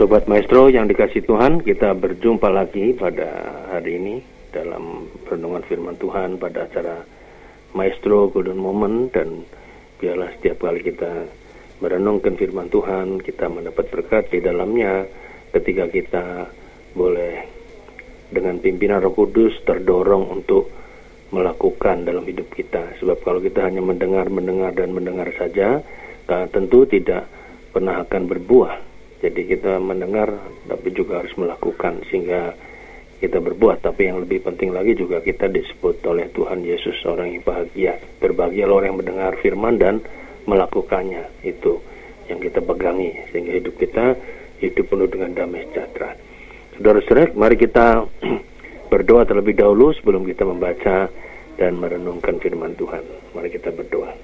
Sobat Maestro yang dikasih Tuhan, kita berjumpa lagi pada hari ini dalam renungan firman Tuhan pada acara Maestro Golden Moment dan biarlah setiap kali kita merenungkan firman Tuhan, kita mendapat berkat di dalamnya ketika kita boleh dengan pimpinan Roh Kudus terdorong untuk melakukan dalam hidup kita. Sebab kalau kita hanya mendengar, mendengar dan mendengar saja, tentu tidak pernah akan berbuah. Jadi kita mendengar tapi juga harus melakukan sehingga kita berbuat. Tapi yang lebih penting lagi juga kita disebut oleh Tuhan Yesus orang yang bahagia. Berbahagialah orang yang mendengar firman dan melakukannya. Itu yang kita pegangi sehingga hidup kita hidup penuh dengan damai sejahtera. Saudara-saudara, mari kita berdoa terlebih dahulu sebelum kita membaca dan merenungkan firman Tuhan. Mari kita berdoa.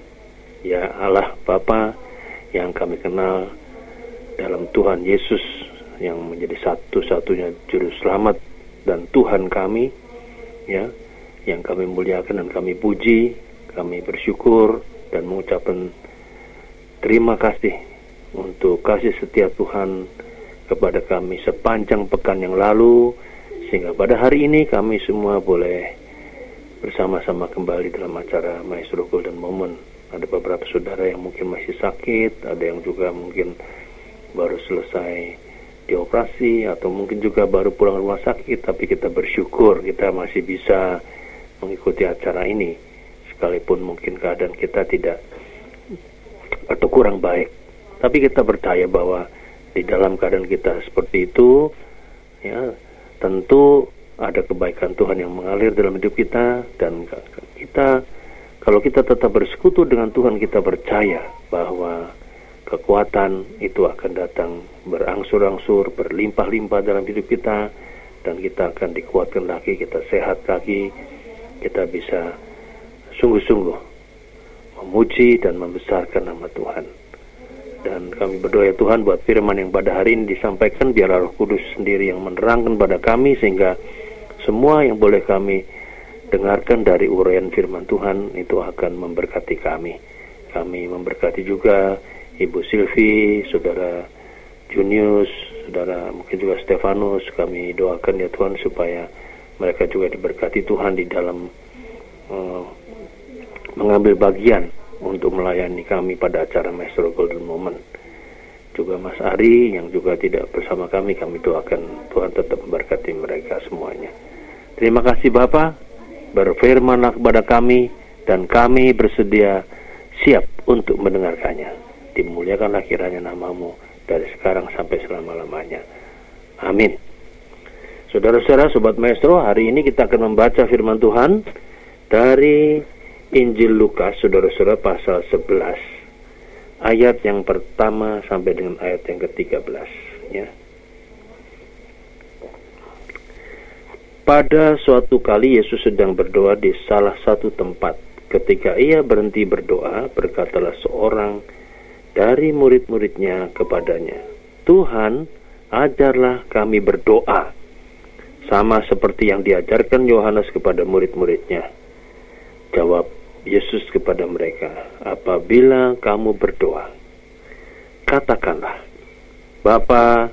Ya Allah Bapa yang kami kenal dalam Tuhan Yesus yang menjadi satu-satunya juru selamat dan Tuhan kami ya yang kami muliakan dan kami puji kami bersyukur dan mengucapkan terima kasih untuk kasih setia Tuhan kepada kami sepanjang pekan yang lalu sehingga pada hari ini kami semua boleh bersama-sama kembali dalam acara Maestro Golden Moment. Ada beberapa saudara yang mungkin masih sakit, ada yang juga mungkin baru selesai dioperasi atau mungkin juga baru pulang rumah sakit, tapi kita bersyukur kita masih bisa mengikuti acara ini sekalipun mungkin keadaan kita tidak atau kurang baik. Tapi kita percaya bahwa di dalam keadaan kita seperti itu ya tentu ada kebaikan Tuhan yang mengalir dalam hidup kita dan kita kalau kita tetap bersekutu dengan Tuhan, kita percaya bahwa kekuatan itu akan datang berangsur-angsur, berlimpah-limpah dalam hidup kita, dan kita akan dikuatkan lagi, kita sehat lagi, kita bisa sungguh-sungguh memuji dan membesarkan nama Tuhan. Dan kami berdoa ya Tuhan buat firman yang pada hari ini disampaikan, biarlah Roh Kudus sendiri yang menerangkan pada kami, sehingga semua yang boleh kami dengarkan dari uraian firman Tuhan itu akan memberkati kami. Kami memberkati juga Ibu Silvi, Saudara Junius, Saudara mungkin juga Stefanus. Kami doakan ya Tuhan supaya mereka juga diberkati Tuhan di dalam uh, mengambil bagian untuk melayani kami pada acara Maestro Golden Moment. Juga Mas Ari yang juga tidak bersama kami, kami doakan Tuhan tetap memberkati mereka semuanya. Terima kasih Bapak, berfirmanlah kepada kami dan kami bersedia siap untuk mendengarkannya. Dimuliakanlah kiranya namamu dari sekarang sampai selama-lamanya. Amin. Saudara-saudara, Sobat Maestro, hari ini kita akan membaca firman Tuhan dari Injil Lukas, saudara-saudara, pasal 11. Ayat yang pertama sampai dengan ayat yang ke-13. Ya. Pada suatu kali Yesus sedang berdoa di salah satu tempat. Ketika ia berhenti berdoa, berkatalah seorang dari murid-muridnya kepadanya, "Tuhan, ajarlah kami berdoa." Sama seperti yang diajarkan Yohanes kepada murid-muridnya. Jawab Yesus kepada mereka, "Apabila kamu berdoa, katakanlah, Bapa,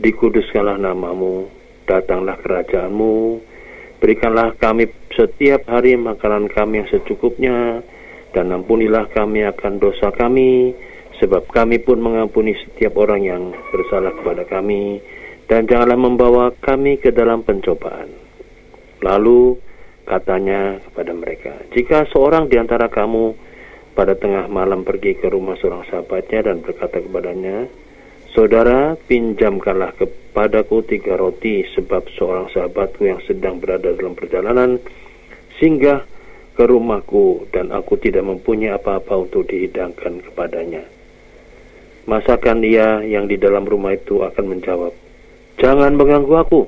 dikuduskanlah namamu, datanglah kerajaanmu, berikanlah kami setiap hari makanan kami yang secukupnya, dan ampunilah kami akan dosa kami, sebab kami pun mengampuni setiap orang yang bersalah kepada kami, dan janganlah membawa kami ke dalam pencobaan. Lalu katanya kepada mereka, jika seorang di antara kamu pada tengah malam pergi ke rumah seorang sahabatnya dan berkata kepadanya, Saudara, pinjamkanlah kepadaku tiga roti sebab seorang sahabatku yang sedang berada dalam perjalanan singgah ke rumahku dan aku tidak mempunyai apa-apa untuk dihidangkan kepadanya. Masakan ia yang di dalam rumah itu akan menjawab, Jangan mengganggu aku,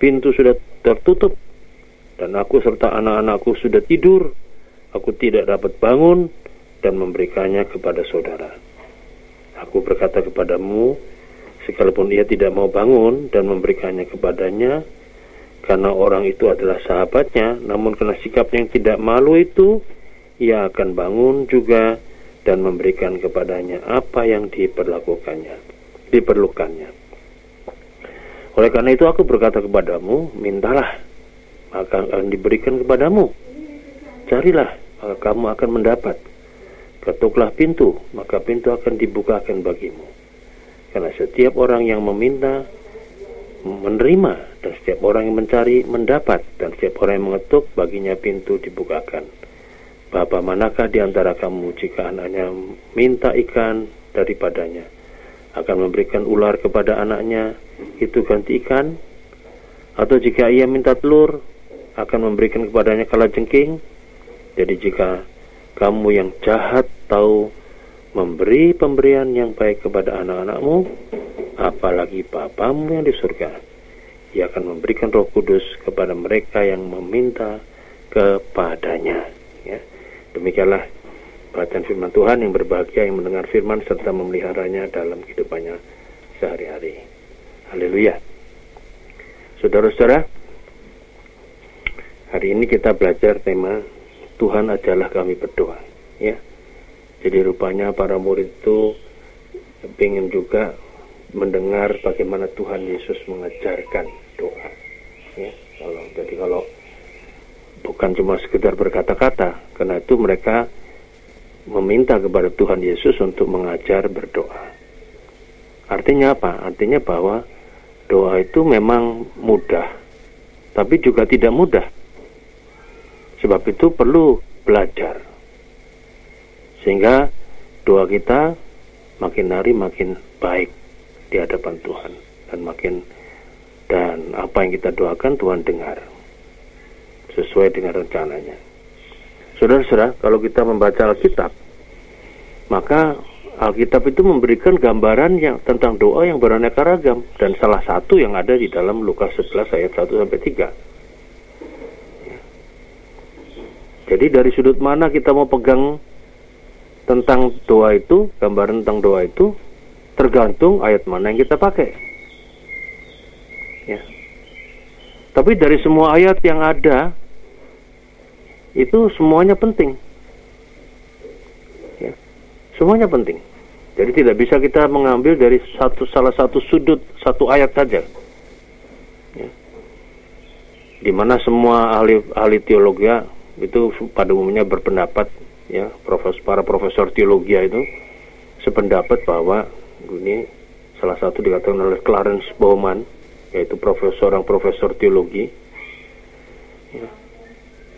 pintu sudah tertutup dan aku serta anak-anakku sudah tidur. Aku tidak dapat bangun dan memberikannya kepada saudara. Aku berkata kepadamu, sekalipun ia tidak mau bangun dan memberikannya kepadanya, karena orang itu adalah sahabatnya, namun karena sikapnya yang tidak malu itu, ia akan bangun juga dan memberikan kepadanya apa yang diperlakukannya, diperlukannya. Oleh karena itu aku berkata kepadamu, mintalah, maka akan diberikan kepadamu. Carilah, maka kamu akan mendapat. Ketuklah pintu, maka pintu akan dibukakan bagimu. Karena setiap orang yang meminta, menerima, dan setiap orang yang mencari, mendapat, dan setiap orang yang mengetuk, baginya pintu dibukakan. Bapak manakah di antara kamu jika anaknya minta ikan daripadanya, akan memberikan ular kepada anaknya, itu ganti ikan? Atau jika ia minta telur, akan memberikan kepadanya kala jengking? Jadi jika kamu yang jahat tahu memberi pemberian yang baik kepada anak-anakmu, apalagi Bapamu yang di surga. Ia akan memberikan roh kudus kepada mereka yang meminta kepadanya. Ya. Demikianlah bacaan firman Tuhan yang berbahagia yang mendengar firman serta memeliharanya dalam kehidupannya sehari-hari. Haleluya. Saudara-saudara, hari ini kita belajar tema Tuhan ajalah kami berdoa ya jadi rupanya para murid itu ingin juga mendengar bagaimana Tuhan Yesus mengajarkan doa ya kalau jadi kalau bukan cuma sekedar berkata-kata karena itu mereka meminta kepada Tuhan Yesus untuk mengajar berdoa. Artinya apa? Artinya bahwa doa itu memang mudah tapi juga tidak mudah. Sebab itu perlu belajar. Sehingga doa kita makin hari makin baik di hadapan Tuhan. Dan makin dan apa yang kita doakan Tuhan dengar sesuai dengan rencananya. Saudara-saudara, kalau kita membaca Alkitab, maka Alkitab itu memberikan gambaran yang tentang doa yang beraneka ragam dan salah satu yang ada di dalam Lukas 11 ayat 1 sampai 3. Jadi dari sudut mana kita mau pegang tentang doa itu, gambaran tentang doa itu, tergantung ayat mana yang kita pakai. Ya. Tapi dari semua ayat yang ada, itu semuanya penting. Ya. Semuanya penting. Jadi tidak bisa kita mengambil dari satu salah satu sudut satu ayat saja. Ya. Di semua ahli ahli teologi itu pada umumnya berpendapat ya profesor para profesor teologi itu sependapat bahwa ini salah satu dikatakan oleh Clarence Bowman yaitu profesor yang profesor teologi ya.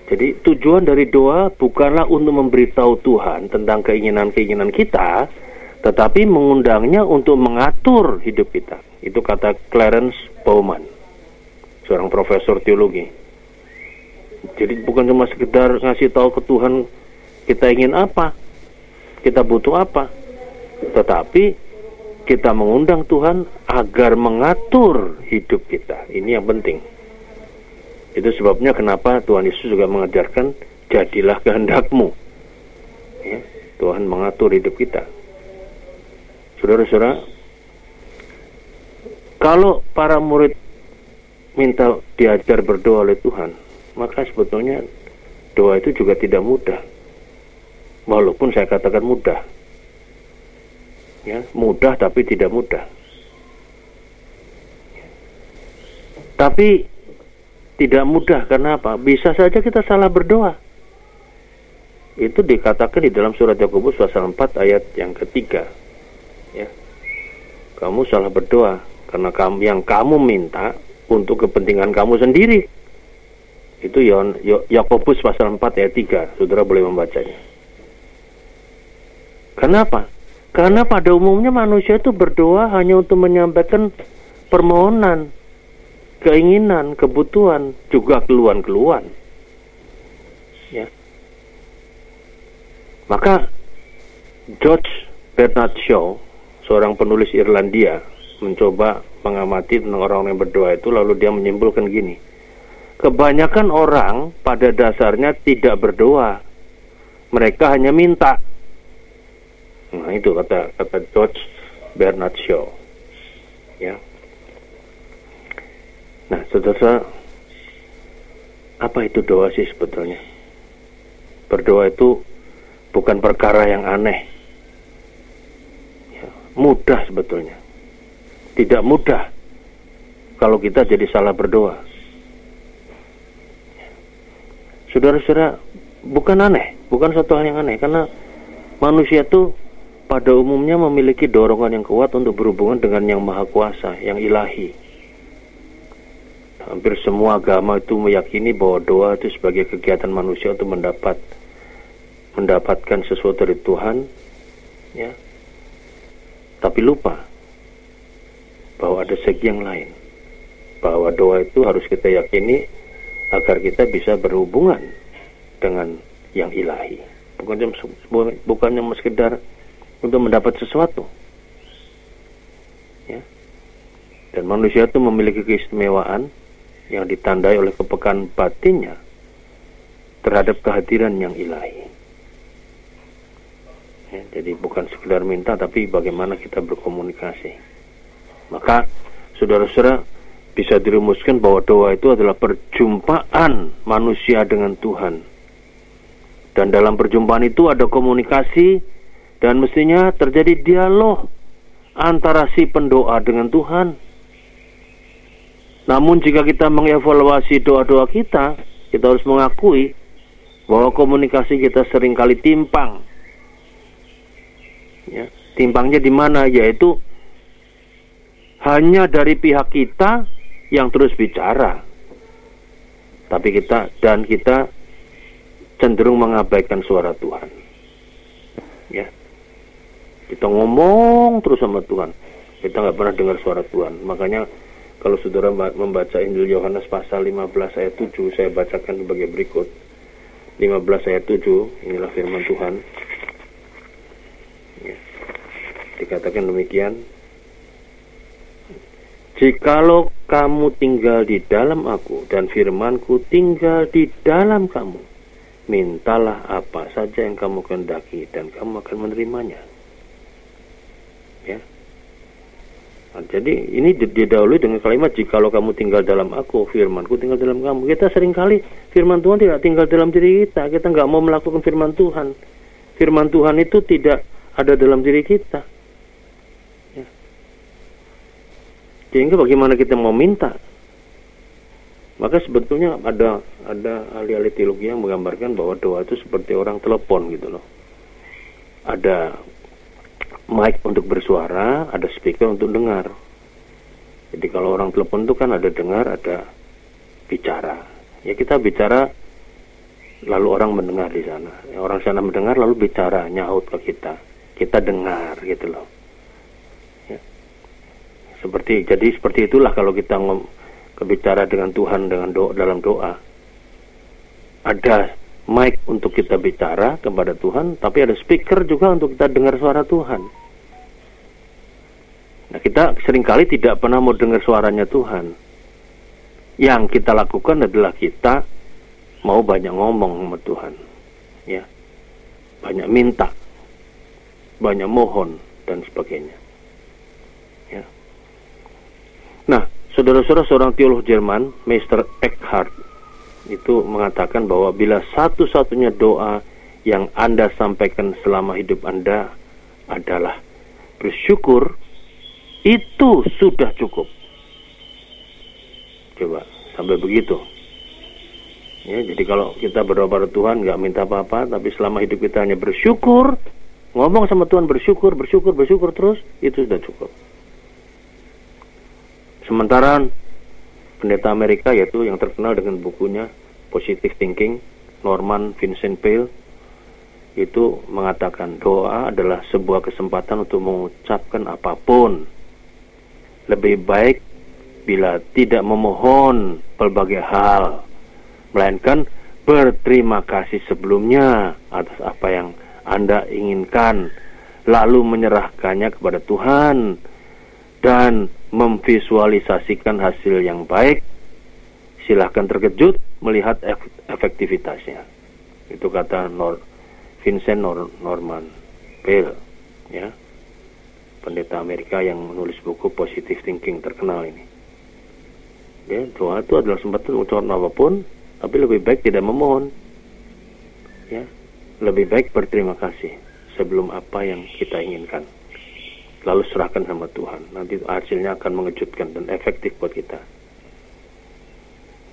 Jadi tujuan dari doa bukanlah untuk memberitahu Tuhan tentang keinginan-keinginan kita tetapi mengundangnya untuk mengatur hidup kita itu kata Clarence Bowman seorang profesor teologi jadi bukan cuma sekedar ngasih tahu ke Tuhan kita ingin apa, kita butuh apa, tetapi kita mengundang Tuhan agar mengatur hidup kita. Ini yang penting. Itu sebabnya kenapa Tuhan Yesus juga mengajarkan jadilah kehendakmu. Ya, Tuhan mengatur hidup kita. Saudara-saudara, kalau para murid minta diajar berdoa oleh Tuhan, maka sebetulnya doa itu juga tidak mudah. Walaupun saya katakan mudah. Ya, mudah tapi tidak mudah. Tapi tidak mudah karena apa? Bisa saja kita salah berdoa. Itu dikatakan di dalam surat Yakobus pasal 4 ayat yang ketiga. Ya. Kamu salah berdoa karena kamu yang kamu minta untuk kepentingan kamu sendiri itu Yakobus pasal 4 ayat 3. Saudara boleh membacanya. Kenapa? Karena pada umumnya manusia itu berdoa hanya untuk menyampaikan permohonan, keinginan, kebutuhan, juga keluhan-keluhan. Ya. Maka George Bernard Shaw, seorang penulis Irlandia, mencoba mengamati tentang orang yang berdoa itu lalu dia menyimpulkan gini kebanyakan orang pada dasarnya tidak berdoa. Mereka hanya minta. Nah, itu kata kata George Bernard Shaw. Ya. Nah, saudara, apa itu doa sih sebetulnya? Berdoa itu bukan perkara yang aneh. Ya, mudah sebetulnya. Tidak mudah kalau kita jadi salah berdoa. Saudara-saudara, bukan aneh, bukan suatu hal yang aneh karena manusia itu pada umumnya memiliki dorongan yang kuat untuk berhubungan dengan yang maha kuasa, yang ilahi. Hampir semua agama itu meyakini bahwa doa itu sebagai kegiatan manusia untuk mendapat mendapatkan sesuatu dari Tuhan, ya. Tapi lupa bahwa ada segi yang lain. Bahwa doa itu harus kita yakini agar kita bisa berhubungan dengan yang ilahi. Bukan bukan cuma sekedar untuk mendapat sesuatu. Ya. Dan manusia itu memiliki keistimewaan yang ditandai oleh kepekaan batinnya terhadap kehadiran yang ilahi. Ya, jadi bukan sekedar minta tapi bagaimana kita berkomunikasi. Maka saudara-saudara bisa dirumuskan bahwa doa itu adalah perjumpaan manusia dengan Tuhan. Dan dalam perjumpaan itu ada komunikasi dan mestinya terjadi dialog antara si pendoa dengan Tuhan. Namun jika kita mengevaluasi doa-doa kita, kita harus mengakui bahwa komunikasi kita sering kali timpang. Ya, timpangnya di mana? Yaitu hanya dari pihak kita yang terus bicara. Tapi kita dan kita cenderung mengabaikan suara Tuhan. Ya. Kita ngomong terus sama Tuhan. Kita nggak pernah dengar suara Tuhan. Makanya kalau saudara membaca Injil Yohanes pasal 15 ayat 7, saya bacakan sebagai berikut. 15 ayat 7, inilah firman Tuhan. Ya. Dikatakan demikian. Jikalau kamu tinggal di dalam aku dan firmanku tinggal di dalam kamu, mintalah apa saja yang kamu kehendaki dan kamu akan menerimanya ya. Nah, jadi ini didahului dengan kalimat jikalau kamu tinggal dalam aku, firmanku tinggal dalam kamu. Kita sering kali firman Tuhan tidak tinggal dalam diri kita. Kita nggak mau melakukan firman Tuhan. Firman Tuhan itu tidak ada dalam diri kita. Ya. Sehingga bagaimana kita mau minta? Maka sebetulnya ada ada ahli-ahli teologi yang menggambarkan bahwa doa itu seperti orang telepon gitu loh. Ada mic untuk bersuara, ada speaker untuk dengar. Jadi kalau orang telepon itu kan ada dengar, ada bicara. Ya kita bicara, lalu orang mendengar di sana. Ya, orang sana mendengar lalu bicara, nyaut ke kita. Kita dengar gitu loh. Ya. Seperti jadi seperti itulah kalau kita ngom, kebicara dengan Tuhan dengan doa dalam doa. Ada mic untuk kita bicara kepada Tuhan, tapi ada speaker juga untuk kita dengar suara Tuhan. Nah, kita sering kali tidak pernah mau dengar suaranya Tuhan. Yang kita lakukan adalah kita mau banyak ngomong sama Tuhan. Ya. Banyak minta. Banyak mohon dan sebagainya. Ya. Nah, saudara-saudara seorang teolog Jerman, Meister Eckhart itu mengatakan bahwa bila satu-satunya doa yang Anda sampaikan selama hidup Anda adalah bersyukur, itu sudah cukup. Coba sampai begitu. Ya, jadi kalau kita berdoa pada Tuhan nggak minta apa-apa, tapi selama hidup kita hanya bersyukur, ngomong sama Tuhan bersyukur, bersyukur, bersyukur terus, itu sudah cukup. Sementara pendeta Amerika yaitu yang terkenal dengan bukunya Positive Thinking Norman Vincent Peale itu mengatakan doa adalah sebuah kesempatan untuk mengucapkan apa pun. Lebih baik bila tidak memohon berbagai hal melainkan berterima kasih sebelumnya atas apa yang Anda inginkan lalu menyerahkannya kepada Tuhan dan memvisualisasikan hasil yang baik, silahkan terkejut melihat efektivitasnya. Itu kata Nor Vincent Nor Norman Peale, ya, pendeta Amerika yang menulis buku Positive Thinking terkenal ini. Ya, doa itu adalah sempat ucapan apa pun, tapi lebih baik tidak memohon. Ya, lebih baik berterima kasih sebelum apa yang kita inginkan. Lalu serahkan sama Tuhan. Nanti hasilnya akan mengejutkan dan efektif buat kita.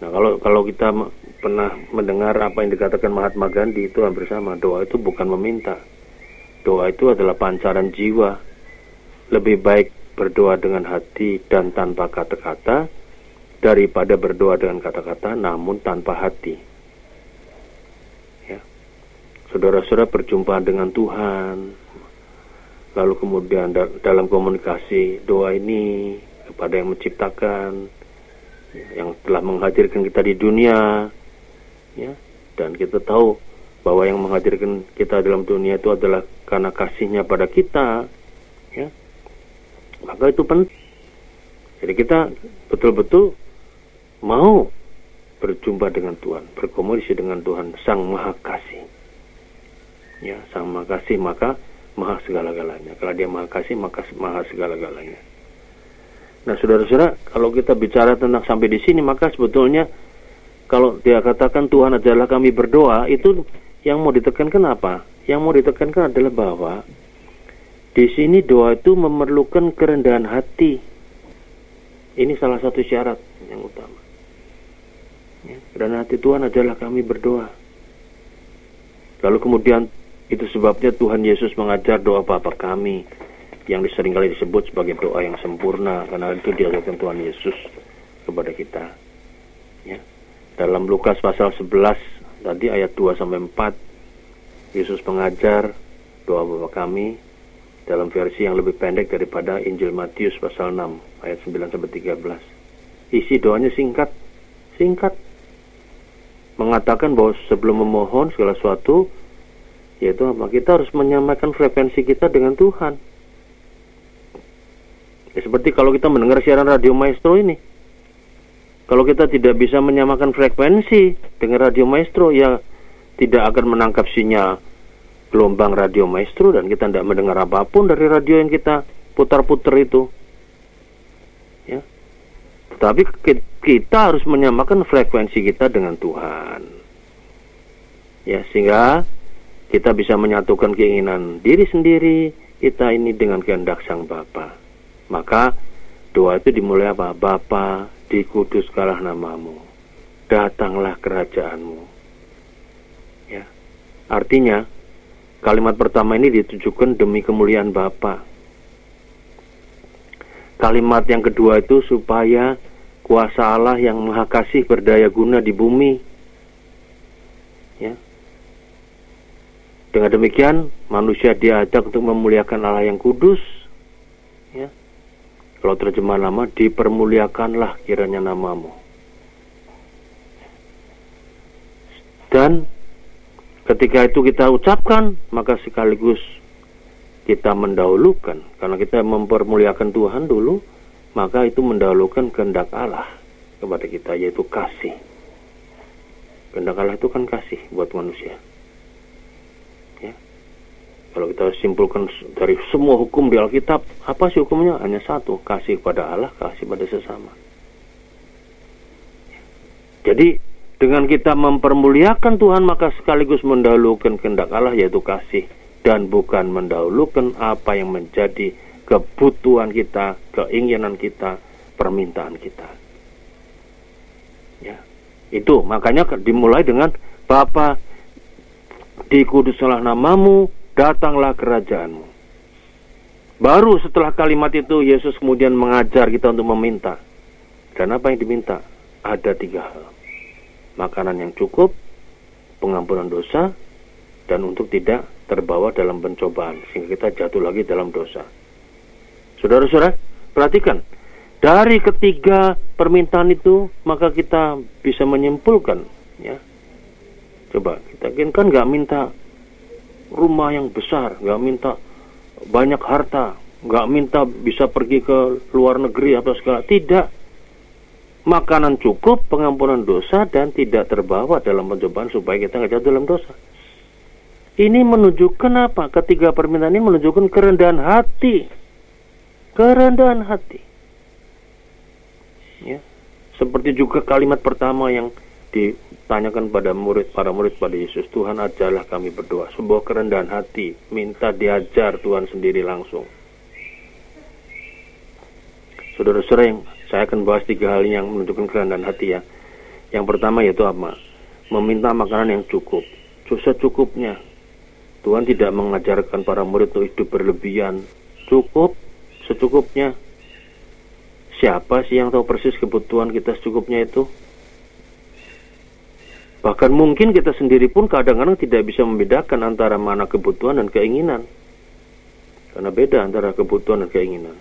Nah, kalau kalau kita pernah mendengar apa yang dikatakan Mahatma Gandhi itu hampir sama. Doa itu bukan meminta. Doa itu adalah pancaran jiwa. Lebih baik berdoa dengan hati dan tanpa kata-kata daripada berdoa dengan kata-kata namun tanpa hati. Ya. Saudara-saudara berjumpa dengan Tuhan, lalu kemudian da dalam komunikasi doa ini kepada yang menciptakan yang telah menghadirkan kita di dunia ya. Dan kita tahu bahwa yang menghadirkan kita dalam dunia itu adalah karena kasihnya pada kita ya. Maka itu penting. Jadi kita betul-betul mau berjumpa dengan Tuhan berkomunikasi dengan Tuhan Sang Maha Kasih. Ya Sang Maha Kasih maka maha segala-galanya. Kalau dia maha kasih, maka maha segala-galanya. Nah, saudara-saudara, kalau kita bicara tentang sampai di sini, maka sebetulnya kalau dia katakan Tuhan adalah kami berdoa, itu yang mau ditekankan apa? Yang mau ditekankan adalah bahwa di sini doa itu memerlukan kerendahan hati. Ini salah satu syarat yang utama. Ya, kerendahan hati Tuhan adalah kami berdoa. Lalu kemudian itu sebabnya Tuhan Yesus mengajar doa Bapa kami yang sering kali disebut sebagai doa yang sempurna karena itu diajarkan Tuhan Yesus kepada kita. Ya. Dalam Lukas pasal 11 tadi ayat 2 sampai 4 Yesus mengajar doa Bapa kami dalam versi yang lebih pendek daripada Injil Matius pasal 6 ayat 9 sampai 13. Isi doanya singkat, singkat. Mengatakan bahwa sebelum memohon segala sesuatu yaitu apa? Kita harus menyamakan frekuensi kita dengan Tuhan. Ya, seperti kalau kita mendengar siaran radio maestro ini. Kalau kita tidak bisa menyamakan frekuensi dengan radio maestro, ya tidak akan menangkap sinyal gelombang radio maestro dan kita tidak mendengar apa pun dari radio yang kita putar-putar itu. Ya. Tapi kita harus menyamakan frekuensi kita dengan Tuhan. Ya, sehingga kita bisa menyatukan keinginan diri sendiri kita ini dengan kehendak Sang Bapa. Maka doa itu dimulai apa? Bapa, dikuduskanlah namamu. Datanglah kerajaanmu. Ya. Artinya kalimat pertama ini ditujukan demi kemuliaan Bapa. Kalimat yang kedua itu supaya kuasa Allah yang maha kasih berdaya guna di bumi. Dengan demikian, manusia diajak untuk memuliakan Allah yang kudus. Ya. Kalau terjemah nama, dipermuliakanlah kiranya namamu. Dan ketika itu kita ucapkan, maka sekaligus kita mendahulukan. Karena kita mempermuliakan Tuhan dulu, maka itu mendahulukan kehendak Allah kepada kita, yaitu kasih. Kehendak Allah itu kan kasih buat manusia. Kalau kita simpulkan dari semua hukum di Alkitab, apa sih hukumnya? Hanya satu, kasih kepada Allah, kasih pada sesama. Jadi, dengan kita mempermuliakan Tuhan, maka sekaligus mendahulukan kehendak Allah, yaitu kasih. Dan bukan mendahulukan apa yang menjadi kebutuhan kita, keinginan kita, permintaan kita. Ya, itu makanya dimulai dengan Bapa dikuduslah namamu, datanglah kerajaanmu. Baru setelah kalimat itu Yesus kemudian mengajar kita untuk meminta. Dan apa yang diminta? Ada tiga hal. Makanan yang cukup, pengampunan dosa, dan untuk tidak terbawa dalam pencobaan. Sehingga kita jatuh lagi dalam dosa. Saudara-saudara, perhatikan. Dari ketiga permintaan itu, maka kita bisa menyimpulkan. ya. Coba, kita kan nggak minta rumah yang besar, nggak minta banyak harta, nggak minta bisa pergi ke luar negeri apa segala. Tidak. Makanan cukup, pengampunan dosa, dan tidak terbawa dalam pencobaan supaya kita nggak jatuh dalam dosa. Ini menunjukkan apa? Ketiga permintaan ini menunjukkan kerendahan hati. Kerendahan hati. Ya. Seperti juga kalimat pertama yang di tanyakan pada murid para murid pada Yesus Tuhan ajarlah kami berdoa sebuah kerendahan hati minta diajar Tuhan sendiri langsung Saudara-saudara yang saya akan bahas tiga hal yang menunjukkan kerendahan hati ya. Yang pertama yaitu apa? Meminta makanan yang cukup. Susah cukupnya. Tuhan tidak mengajarkan para murid untuk hidup berlebihan. Cukup, secukupnya. Siapa sih yang tahu persis kebutuhan kita secukupnya itu? Bahkan mungkin kita sendiri pun kadang-kadang tidak bisa membedakan antara mana kebutuhan dan keinginan. Karena beda antara kebutuhan dan keinginan.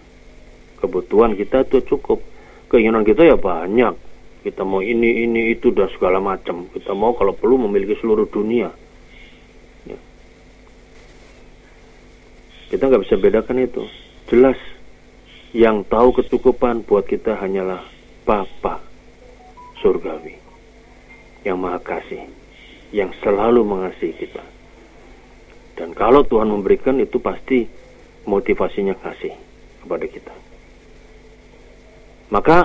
Kebutuhan kita itu cukup. Keinginan kita ya banyak. Kita mau ini, ini, itu, dan segala macam. Kita mau kalau perlu memiliki seluruh dunia. Ya. Kita nggak bisa bedakan itu. Jelas, yang tahu kecukupan buat kita hanyalah Bapa surgawi yang maha kasih, yang selalu mengasihi kita. Dan kalau Tuhan memberikan itu pasti motivasinya kasih kepada kita. Maka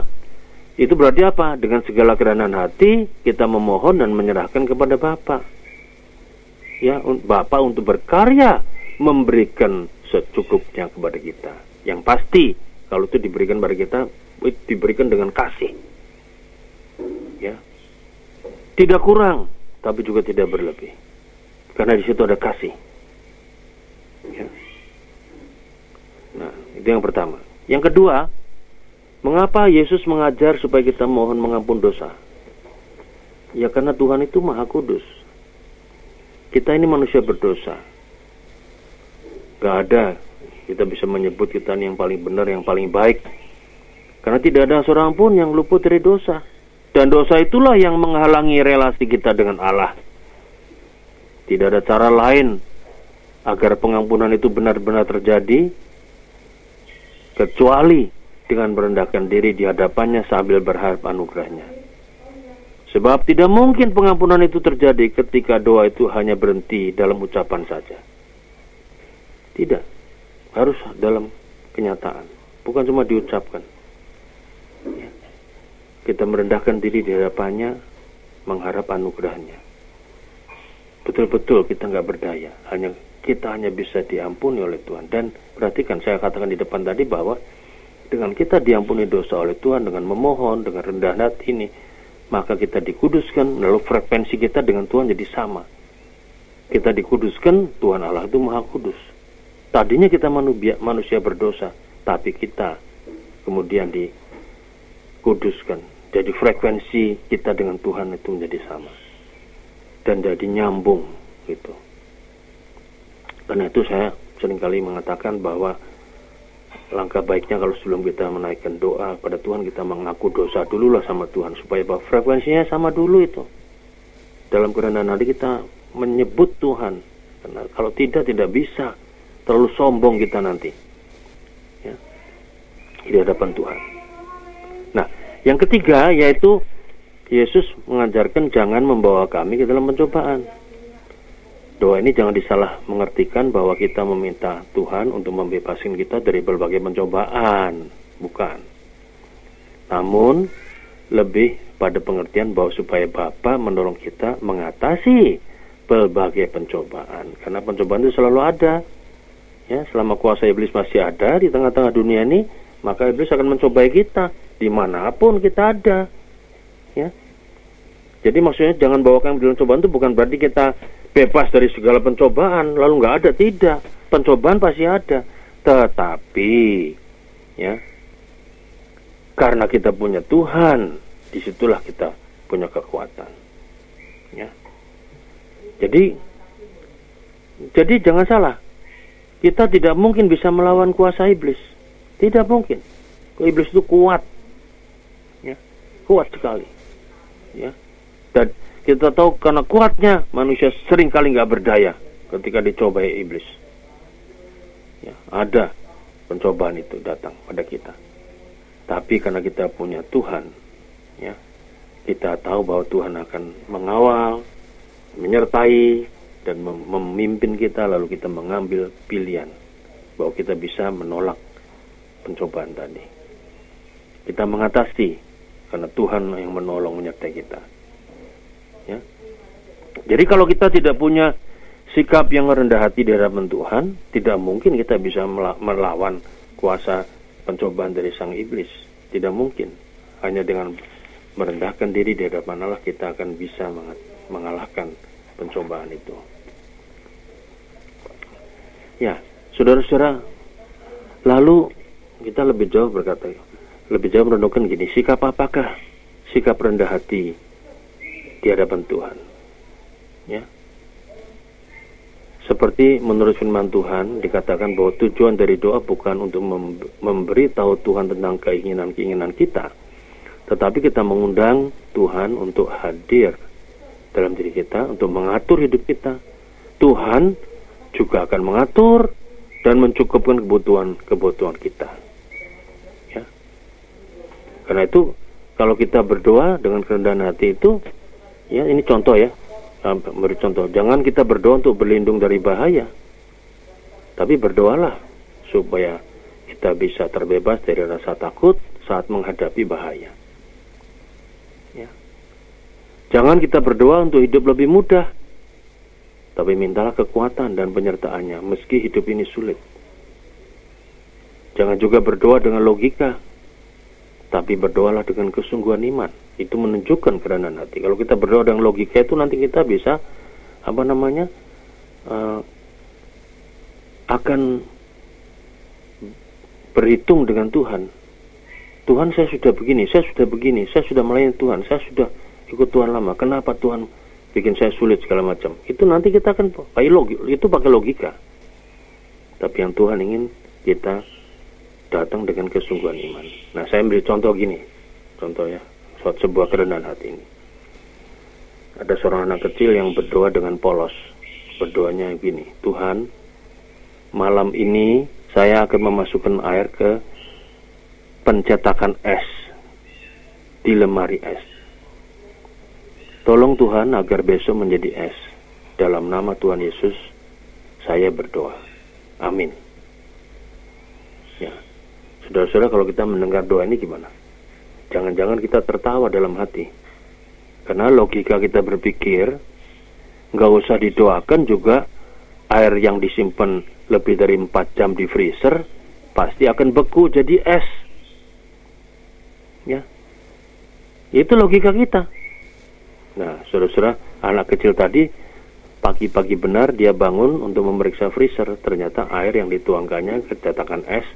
itu berarti apa? Dengan segala kerendahan hati kita memohon dan menyerahkan kepada Bapa. Ya, Bapa untuk berkarya memberikan secukupnya kepada kita. Yang pasti kalau itu diberikan kepada kita diberikan dengan kasih. Ya, tidak kurang, tapi juga tidak berlebih. Karena di situ ada kasih. Ya. Nah, itu yang pertama. Yang kedua, mengapa Yesus mengajar supaya kita mohon mengampun dosa? Ya karena Tuhan itu maha kudus. Kita ini manusia berdosa. Gak ada kita bisa menyebut kita yang paling benar, yang paling baik. Karena tidak ada seorang pun yang luput dari dosa. Dan dosa itulah yang menghalangi relasi kita dengan Allah. Tidak ada cara lain agar pengampunan itu benar-benar terjadi kecuali dengan merendahkan diri di hadapannya sambil berharap anugerahnya. Sebab tidak mungkin pengampunan itu terjadi ketika doa itu hanya berhenti dalam ucapan saja. Tidak, harus dalam kenyataan, bukan cuma diucapkan. Ya kita merendahkan diri di hadapannya, mengharap anugerahnya. Betul-betul kita nggak berdaya, hanya kita hanya bisa diampuni oleh Tuhan. Dan perhatikan, saya katakan di depan tadi bahwa dengan kita diampuni dosa oleh Tuhan, dengan memohon, dengan rendah hati ini, maka kita dikuduskan, lalu frekuensi kita dengan Tuhan jadi sama. Kita dikuduskan, Tuhan Allah itu maha kudus. Tadinya kita manusia, manusia berdosa, tapi kita kemudian dikuduskan jadi frekuensi kita dengan Tuhan itu menjadi sama dan jadi nyambung gitu. Karena itu saya sering kali mengatakan bahwa langkah baiknya kalau sebelum kita menaikkan doa pada Tuhan kita mengaku dosa dulu lah sama Tuhan supaya bahwa frekuensinya sama dulu itu. Dalam kerendahan hati kita menyebut Tuhan. Karena kalau tidak tidak bisa terlalu sombong kita nanti. Ya. Di hadapan Tuhan. Yang ketiga yaitu Yesus mengajarkan jangan membawa kami ke dalam pencobaan. Doa ini jangan disalah mengertikan bahwa kita meminta Tuhan untuk membebaskan kita dari berbagai pencobaan, bukan. Namun lebih pada pengertian bahwa supaya Bapa menolong kita mengatasi berbagai pencobaan. Karena pencobaan itu selalu ada. Ya, selama kuasa iblis masih ada di tengah-tengah dunia ini, maka iblis akan mencobai kita di mana pun kita ada ya. Jadi maksudnya jangan bawakan dalam cobaan itu bukan berarti kita bebas dari segala pencobaan lalu nggak ada tidak. Pencobaan pasti ada. Tetapi ya karena kita punya Tuhan di situlah kita punya kekuatan ya. Jadi jadi jangan salah. Kita tidak mungkin bisa melawan kuasa iblis. Tidak mungkin. Iblis itu kuat kuat sekali. Ya. Dan kita tahu karena kuatnya manusia sering kali nggak berdaya ketika dicoba iblis. Ya ada pencobaan itu datang pada kita. Tapi karena kita punya Tuhan ya kita tahu bahwa Tuhan akan mengawal menyertai dan mem memimpin kita lalu kita mengambil pilihan bahwa kita bisa menolak pencobaan tadi. Kita mengatasi karena Tuhan yang menolong menyertai kita. Ya. Jadi kalau kita tidak punya sikap yang rendah hati di hadapan Tuhan, tidak mungkin kita bisa melawan kuasa pencobaan dari sang iblis. Tidak mungkin. Hanya dengan merendahkan diri di hadapan Allah kita akan bisa mengalahkan pencobaan itu. Ya, saudara-saudara, lalu kita lebih jauh berkata, lebih jauh merenungkan gini, sikap apakah sikap rendah hati di hadapan Tuhan? Ya, seperti menurut firman Tuhan dikatakan bahwa tujuan dari doa bukan untuk memberi tahu Tuhan tentang keinginan-keinginan kita, tetapi kita mengundang Tuhan untuk hadir dalam diri kita untuk mengatur hidup kita. Tuhan juga akan mengatur dan mencukupkan kebutuhan-kebutuhan kita. Karena itu kalau kita berdoa dengan kerendahan hati itu, ya ini contoh ya, beri contoh. Jangan kita berdoa untuk berlindung dari bahaya, tapi berdoalah supaya kita bisa terbebas dari rasa takut saat menghadapi bahaya. Ya. Jangan kita berdoa untuk hidup lebih mudah, tapi mintalah kekuatan dan penyertaannya meski hidup ini sulit. Jangan juga berdoa dengan logika, tapi berdoalah dengan kesungguhan iman. Itu menunjukkan kerendahan hati. Kalau kita berdoa dengan logika itu nanti kita bisa apa namanya uh, akan berhitung dengan Tuhan. Tuhan saya sudah begini, saya sudah begini, saya sudah melayani Tuhan, saya sudah ikut Tuhan lama. Kenapa Tuhan bikin saya sulit segala macam. Itu nanti kita akan pakai logika, itu pakai logika. Tapi yang Tuhan ingin kita datang dengan kesungguhan iman. Nah, saya ambil contoh gini. Contoh ya, suatu sebuah kerendahan hati ini. Ada seorang anak kecil yang berdoa dengan polos. Berdoanya gini, Tuhan, malam ini saya akan memasukkan air ke pencetakan es di lemari es. Tolong Tuhan agar besok menjadi es. Dalam nama Tuhan Yesus, saya berdoa. Amin. Ya. Saudara-saudara, kalau kita mendengar doa ini gimana? Jangan-jangan kita tertawa dalam hati. Karena logika kita berpikir, nggak usah didoakan juga air yang disimpan lebih dari 4 jam di freezer pasti akan beku jadi es. Ya. Itu logika kita. Nah, saudara-saudara, anak kecil tadi pagi-pagi benar dia bangun untuk memeriksa freezer. Ternyata air yang dituangkannya ke cetakan es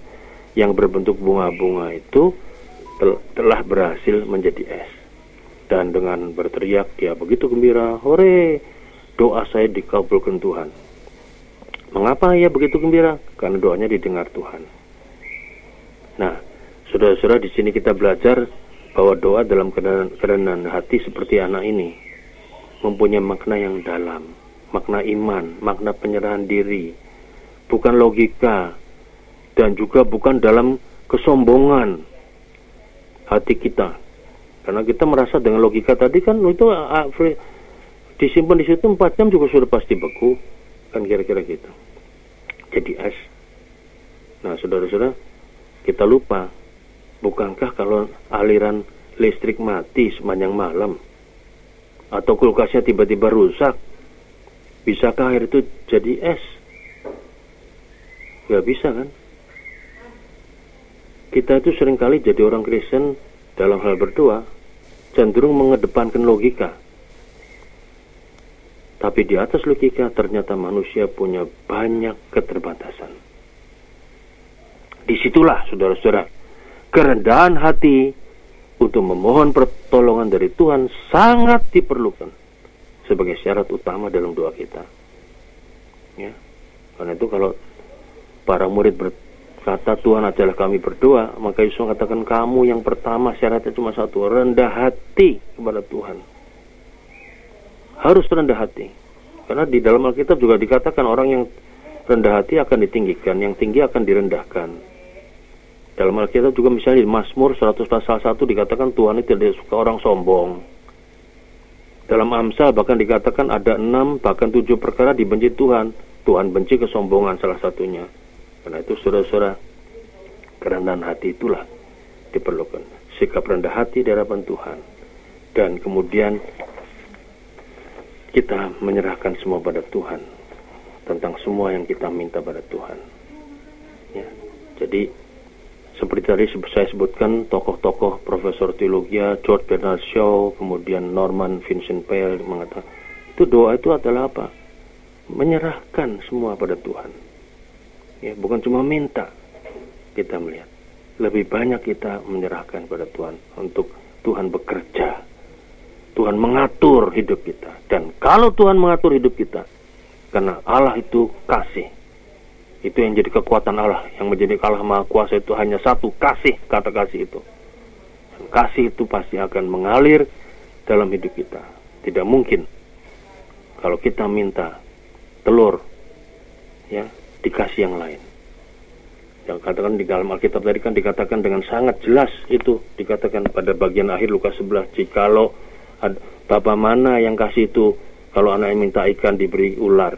yang berbentuk bunga-bunga itu tel telah berhasil menjadi es. Dan dengan berteriak dia begitu gembira, hore, doa saya dikabulkan Tuhan. Mengapa ia begitu gembira? Karena doanya didengar Tuhan. Nah, saudara-saudara di sini kita belajar bahwa doa dalam kerendahan hati seperti anak ini mempunyai makna yang dalam, makna iman, makna penyerahan diri, bukan logika, dan juga bukan dalam kesombongan hati kita. Karena kita merasa dengan logika tadi kan itu uh, disimpan di situ 4 jam juga sudah pasti beku, kan kira-kira gitu. Jadi es. Nah, saudara-saudara, kita lupa Bukankah kalau aliran listrik mati sepanjang malam atau kulkasnya tiba-tiba rusak, bisakah air itu jadi es? Gak bisa kan? Kita itu sering kali jadi orang Kristen dalam hal berdoa cenderung mengedepankan logika. Tapi di atas logika ternyata manusia punya banyak keterbatasan. Di situlah saudara-saudara kerendahan hati untuk memohon pertolongan dari Tuhan sangat diperlukan sebagai syarat utama dalam doa kita. Ya. Karena itu kalau para murid berkata Tuhan adalah kami berdoa, maka Yesus mengatakan kamu yang pertama syaratnya cuma satu, rendah hati kepada Tuhan. Harus rendah hati. Karena di dalam Alkitab juga dikatakan orang yang rendah hati akan ditinggikan, yang tinggi akan direndahkan. Dalam Alkitab juga misalnya di Mazmur 100 pasal 1 dikatakan Tuhan itu tidak suka orang sombong. Dalam Amsal bahkan dikatakan ada enam bahkan tujuh perkara dibenci Tuhan. Tuhan benci kesombongan salah satunya. Karena itu saudara-saudara kerendahan hati itulah diperlukan. Sikap rendah hati di hadapan Tuhan. Dan kemudian kita menyerahkan semua pada Tuhan tentang semua yang kita minta pada Tuhan. Ya. Jadi seperti tadi saya sebutkan tokoh-tokoh Profesor Teologi George Bernard Shaw, kemudian Norman Vincent Peale mengatakan itu doa itu adalah apa? Menyerahkan semua pada Tuhan. Ya, bukan cuma minta. Kita melihat lebih banyak kita menyerahkan pada Tuhan untuk Tuhan bekerja. Tuhan mengatur hidup kita. Dan kalau Tuhan mengatur hidup kita, karena Allah itu kasih, itu yang jadi kekuatan Allah. Yang menjadi Allah Maha Kuasa itu hanya satu, kasih, kata kasih itu. Dan kasih itu pasti akan mengalir dalam hidup kita. Tidak mungkin kalau kita minta telur, ya dikasih yang lain. Yang katakan di dalam Alkitab tadi kan dikatakan dengan sangat jelas itu dikatakan pada bagian akhir Lukas 11 jikalau bapak mana yang kasih itu kalau anak yang minta ikan diberi ular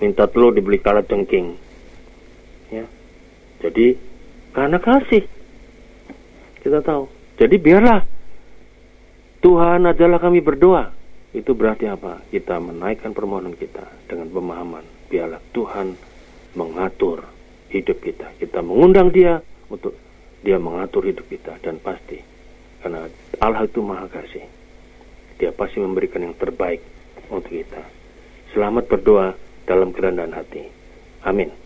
minta telur dibeli kalat cengking. Ya. Jadi karena kasih kita tahu. Jadi biarlah Tuhan adalah kami berdoa. Itu berarti apa? Kita menaikkan permohonan kita dengan pemahaman. Biarlah Tuhan mengatur hidup kita. Kita mengundang Dia untuk Dia mengatur hidup kita dan pasti karena Allah itu Maha Kasih. Dia pasti memberikan yang terbaik untuk kita. Selamat berdoa dalam kerendahan hati. Amin.